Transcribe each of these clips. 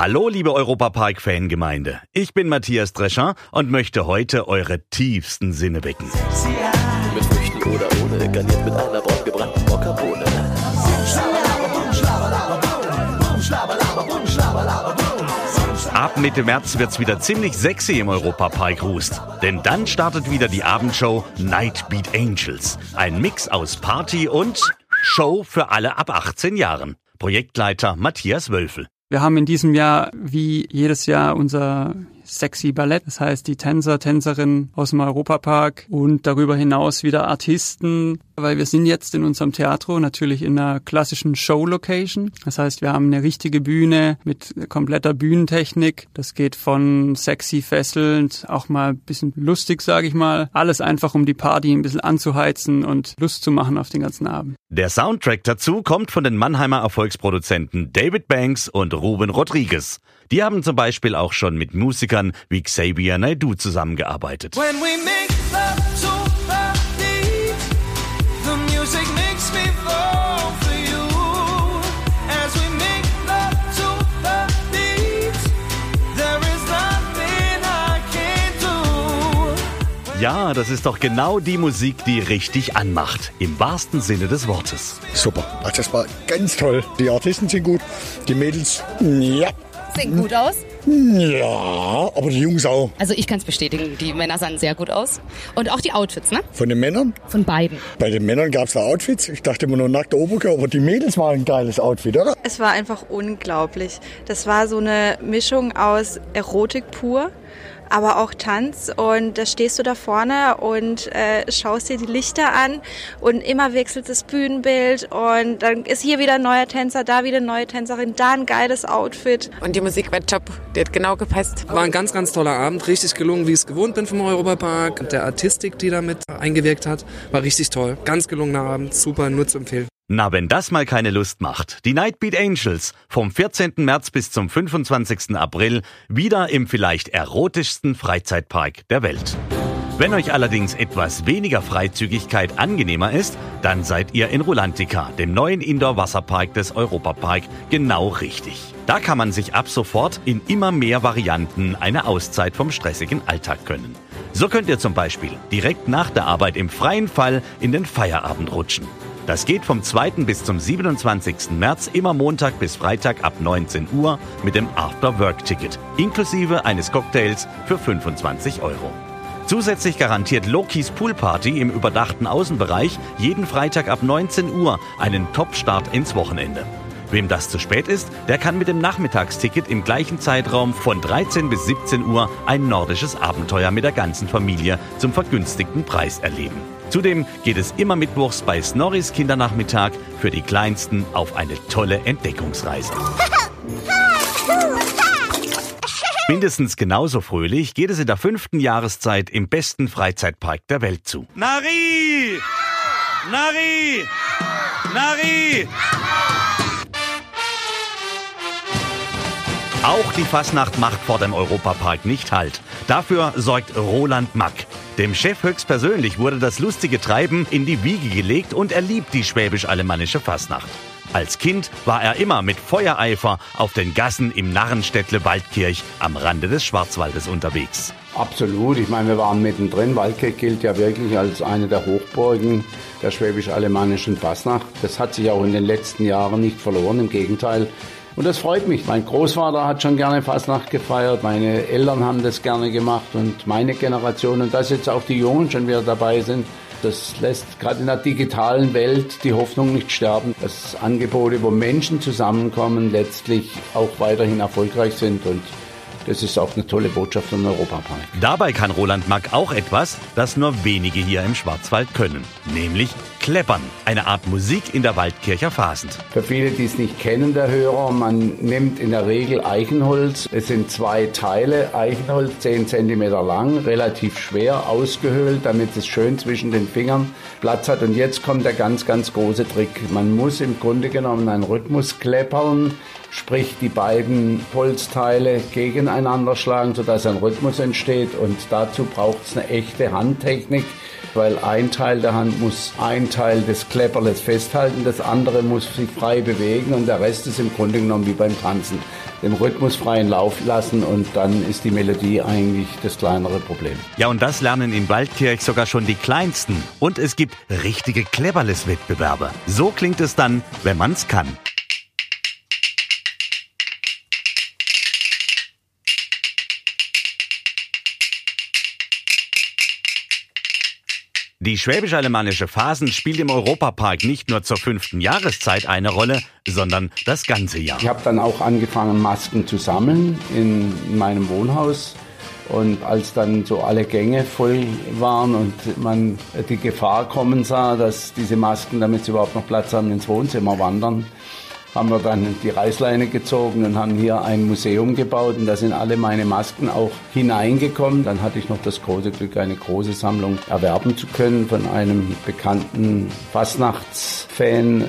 Hallo, liebe Europapark-Fangemeinde. Ich bin Matthias Drescher und möchte heute eure tiefsten Sinne wecken. Mit Früchten oder ohne, garniert mit einer braun gebrannten Mokkabohne. Ab Mitte März wird's wieder ziemlich sexy im Europapark Rust. Denn dann startet wieder die Abendshow Night Beat Angels. Ein Mix aus Party und Show für alle ab 18 Jahren. Projektleiter Matthias Wölfel. Wir haben in diesem Jahr wie jedes Jahr unser Sexy Ballett, das heißt die Tänzer, Tänzerinnen aus dem Europapark und darüber hinaus wieder Artisten, weil wir sind jetzt in unserem Theatro natürlich in einer klassischen Show-Location. Das heißt, wir haben eine richtige Bühne mit kompletter Bühnentechnik. Das geht von sexy, fesselnd, auch mal ein bisschen lustig, sage ich mal. Alles einfach, um die Party ein bisschen anzuheizen und Lust zu machen auf den ganzen Abend. Der Soundtrack dazu kommt von den Mannheimer Erfolgsproduzenten David Banks und Ruben Rodriguez. Die haben zum Beispiel auch schon mit Musikern wie Xavier Naidoo zusammengearbeitet. Ja, das ist doch genau die Musik, die richtig anmacht. Im wahrsten Sinne des Wortes. Super. Also das war ganz toll. Die Artisten sind gut, die Mädels, ja. Sehen gut aus. Ja, aber die Jungs auch. Also ich kann es bestätigen, die Männer sahen sehr gut aus. Und auch die Outfits, ne? Von den Männern? Von beiden. Bei den Männern gab es da Outfits. Ich dachte immer nur nackte Oberkörper, aber die Mädels waren ein geiles Outfit, oder? Es war einfach unglaublich. Das war so eine Mischung aus Erotik pur, aber auch Tanz. Und da stehst du da vorne und äh, schaust dir die Lichter an und immer wechselt das Bühnenbild und dann ist hier wieder ein neuer Tänzer, da wieder eine neue Tänzerin, da ein geiles Outfit. Und die Musik war top. Die hat genau gepasst. War ein ganz, ganz toller Abend. Richtig gelungen, wie ich es gewohnt bin vom Europapark. Der Artistik, die damit eingewirkt hat, war richtig toll. Ganz gelungener Abend. Super, nur zu empfehlen. Na, wenn das mal keine Lust macht. Die Nightbeat Angels vom 14. März bis zum 25. April wieder im vielleicht erotischsten Freizeitpark der Welt. Wenn euch allerdings etwas weniger Freizügigkeit angenehmer ist, dann seid ihr in Rulantica, dem neuen Indoor-Wasserpark des Europapark, genau richtig. Da kann man sich ab sofort in immer mehr Varianten eine Auszeit vom stressigen Alltag gönnen. So könnt ihr zum Beispiel direkt nach der Arbeit im freien Fall in den Feierabend rutschen. Das geht vom 2. bis zum 27. März immer Montag bis Freitag ab 19 Uhr mit dem After-Work-Ticket, inklusive eines Cocktails für 25 Euro. Zusätzlich garantiert Lokis Poolparty im überdachten Außenbereich jeden Freitag ab 19 Uhr einen Top-Start ins Wochenende. Wem das zu spät ist, der kann mit dem Nachmittagsticket im gleichen Zeitraum von 13 bis 17 Uhr ein nordisches Abenteuer mit der ganzen Familie zum vergünstigten Preis erleben. Zudem geht es immer mittwochs bei Snorris Kindernachmittag für die Kleinsten auf eine tolle Entdeckungsreise. Mindestens genauso fröhlich geht es in der fünften Jahreszeit im besten Freizeitpark der Welt zu. Nari! Nari! Nari! Auch die Fasnacht macht vor dem Europapark nicht Halt. Dafür sorgt Roland Mack. Dem Chef höchstpersönlich wurde das lustige Treiben in die Wiege gelegt und er liebt die schwäbisch-alemannische Fasnacht. Als Kind war er immer mit Feuereifer auf den Gassen im Narrenstädtle Waldkirch am Rande des Schwarzwaldes unterwegs. Absolut. Ich meine, wir waren mittendrin. Waldkirch gilt ja wirklich als eine der Hochburgen der schwäbisch-alemannischen Fasnacht. Das hat sich auch in den letzten Jahren nicht verloren. Im Gegenteil. Und das freut mich. Mein Großvater hat schon gerne Fasnacht gefeiert. Meine Eltern haben das gerne gemacht und meine Generation. Und dass jetzt auch die Jungen schon wieder dabei sind, das lässt gerade in der digitalen Welt die Hoffnung nicht sterben, dass Angebote, wo Menschen zusammenkommen, letztlich auch weiterhin erfolgreich sind und das ist auch eine tolle Botschaft von Europapark. Dabei kann Roland Mack auch etwas, das nur wenige hier im Schwarzwald können, nämlich Kleppern, eine Art Musik in der Waldkircher Fasend. Für viele, die es nicht kennen, der Hörer, man nimmt in der Regel Eichenholz. Es sind zwei Teile, Eichenholz 10 cm lang, relativ schwer ausgehöhlt, damit es schön zwischen den Fingern Platz hat. Und jetzt kommt der ganz, ganz große Trick. Man muss im Grunde genommen einen Rhythmus kleppern, sprich die beiden Holzteile gegeneinander schlagen, sodass ein Rhythmus entsteht. Und dazu braucht es eine echte Handtechnik weil ein Teil der Hand muss ein Teil des Klepperles festhalten, das andere muss sich frei bewegen und der Rest ist im Grunde genommen wie beim Tanzen. Dem Rhythmus freien Lauf lassen und dann ist die Melodie eigentlich das kleinere Problem. Ja, und das lernen in Waldkirch sogar schon die Kleinsten. Und es gibt richtige Cleverless-Wettbewerbe. So klingt es dann, wenn man's kann. Die schwäbisch-alemannische Phasen spielt im Europapark nicht nur zur fünften Jahreszeit eine Rolle, sondern das ganze Jahr. Ich habe dann auch angefangen, Masken zu sammeln in meinem Wohnhaus. Und als dann so alle Gänge voll waren und man die Gefahr kommen sah, dass diese Masken, damit sie überhaupt noch Platz haben, ins Wohnzimmer wandern, haben wir dann die Reißleine gezogen und haben hier ein Museum gebaut und da sind alle meine Masken auch hineingekommen. Dann hatte ich noch das große Glück, eine große Sammlung erwerben zu können von einem bekannten Fastnachtsfan, äh,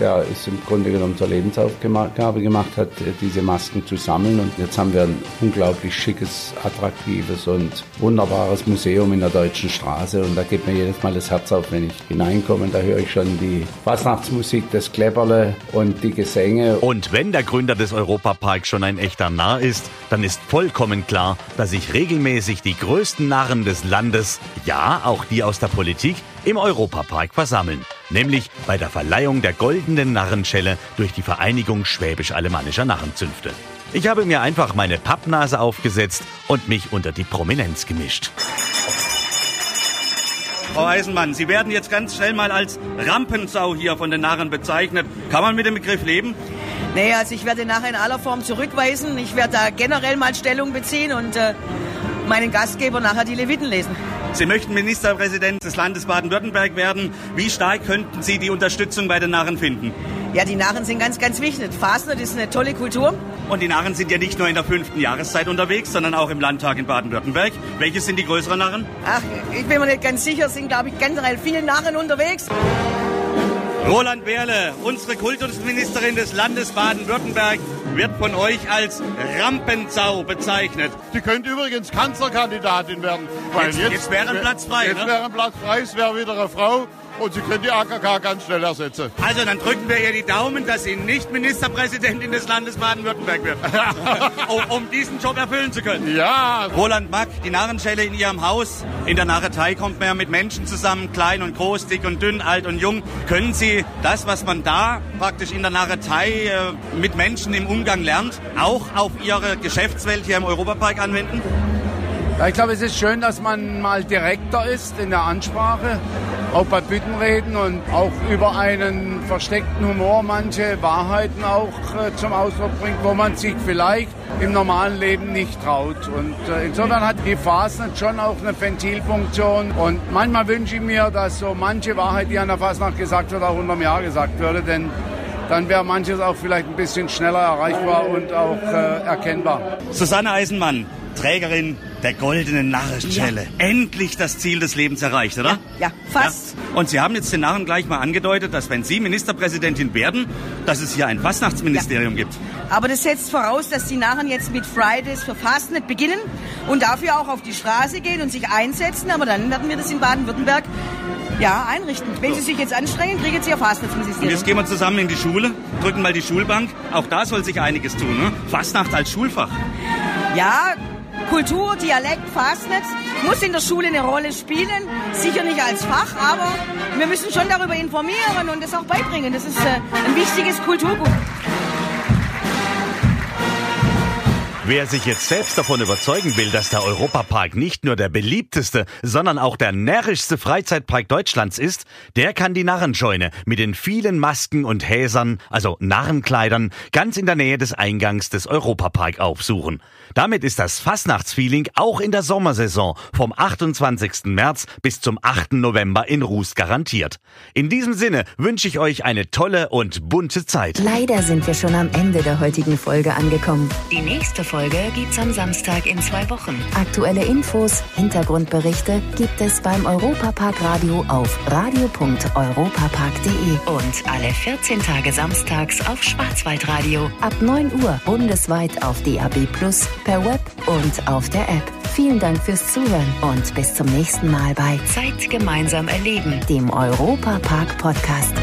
der es im Grunde genommen zur Lebensaufgabe gemacht hat, äh, diese Masken zu sammeln. Und jetzt haben wir ein unglaublich schickes, attraktives und wunderbares Museum in der Deutschen Straße und da geht mir jedes Mal das Herz auf, wenn ich hineinkomme. Da höre ich schon die Fastnachtsmusik, das Klepperle und die Gesänge. Und wenn der Gründer des Europaparks schon ein echter Narr ist, dann ist vollkommen klar, dass sich regelmäßig die größten Narren des Landes, ja auch die aus der Politik, im Europapark versammeln. Nämlich bei der Verleihung der goldenen Narrenschelle durch die Vereinigung Schwäbisch-Alemannischer Narrenzünfte. Ich habe mir einfach meine Pappnase aufgesetzt und mich unter die Prominenz gemischt. Frau Eisenmann, Sie werden jetzt ganz schnell mal als Rampensau hier von den Narren bezeichnet. Kann man mit dem Begriff leben? Nee, also ich werde nachher in aller Form zurückweisen. Ich werde da generell mal Stellung beziehen und äh, meinen Gastgeber nachher die Leviten lesen. Sie möchten Ministerpräsident des Landes Baden-Württemberg werden. Wie stark könnten Sie die Unterstützung bei den Narren finden? Ja, die Narren sind ganz, ganz wichtig. Fasnet ist eine tolle Kultur. Und die Narren sind ja nicht nur in der fünften Jahreszeit unterwegs, sondern auch im Landtag in Baden-Württemberg. Welches sind die größeren Narren? Ach, ich bin mir nicht ganz sicher, es sind, glaube ich, generell viele Narren unterwegs. Roland Wehrle, unsere Kultusministerin des Landes Baden-Württemberg, wird von euch als Rampensau bezeichnet. Sie könnte übrigens Kanzlerkandidatin werden. Weil Jetzt- jetzt wäre ein Platz frei, Jetzt ne? wäre ein Platz frei, es wäre wieder eine Frau und sie könnte die AKK ganz schnell ersetzen. Also dann drücken wir ihr die Daumen, dass sie nicht Ministerpräsidentin des Landes Baden-Württemberg wird. um, um diesen Job erfüllen zu können. Ja. Roland Mack, die Narrenschelle in ihrem Haus. In der Narretei kommt man ja mit Menschen zusammen, klein und groß, dick und dünn, alt und jung. Können Sie das, was man da praktisch in der Narretei äh, mit Menschen im Umgang lernt, auch auf Ihre Geschäftswelt hier im Europapark anwenden? Ja, ich glaube, es ist schön, dass man mal direkter ist in der Ansprache, auch bei Büttenreden und auch über einen versteckten Humor manche Wahrheiten auch äh, zum Ausdruck bringt, wo man sich vielleicht im normalen Leben nicht traut. Und äh, insofern hat die Fasnacht schon auch eine Ventilfunktion. Und manchmal wünsche ich mir, dass so manche Wahrheit, die an der Fasnacht gesagt wird, auch unterm Jahr gesagt würde, denn dann wäre manches auch vielleicht ein bisschen schneller erreichbar und auch äh, erkennbar. Susanne Eisenmann, Trägerin der goldenen Narrenschelle. Endlich das Ziel des Lebens erreicht, oder? Ja, fast. Ja. Und Sie haben jetzt den Narren gleich mal angedeutet, dass wenn Sie Ministerpräsidentin werden, dass es hier ein Fastnachtsministerium gibt. Aber das setzt voraus, dass die Narren jetzt mit Fridays für Fastnet beginnen und dafür auch auf die Straße gehen und sich einsetzen. Aber dann werden wir das in Baden-Württemberg ja, einrichten. Wenn Sie sich jetzt anstrengen, kriegen Sie ein Und Fastnetsministerium. jetzt gehen wir zusammen in die Schule, drücken mal die Schulbank. Auch da soll sich einiges tun. Ne? Fastnacht als Schulfach. Ja, Kultur, Dialekt, Fastnet muss in der Schule eine Rolle spielen. Sicher nicht als Fach, aber wir müssen schon darüber informieren und das auch beibringen. Das ist äh, ein wichtiges Kulturgut. Wer sich jetzt selbst davon überzeugen will, dass der Europapark nicht nur der beliebteste, sondern auch der närrischste Freizeitpark Deutschlands ist, der kann die Narrenscheune mit den vielen Masken und Häsern, also Narrenkleidern, ganz in der Nähe des Eingangs des Europapark aufsuchen. Damit ist das Fastnachtsfeeling auch in der Sommersaison vom 28. März bis zum 8. November in Ruß garantiert. In diesem Sinne wünsche ich euch eine tolle und bunte Zeit. Leider sind wir schon am Ende der heutigen Folge angekommen. Die nächste Folge gibt's am Samstag in zwei Wochen. Aktuelle Infos, Hintergrundberichte gibt es beim Europapark Radio auf radio.europapark.de und alle 14 Tage samstags auf Schwarzwaldradio ab 9 Uhr bundesweit auf DAB Plus, per Web und auf der App. Vielen Dank fürs Zuhören und bis zum nächsten Mal bei Zeit gemeinsam erleben, dem Europapark Podcast.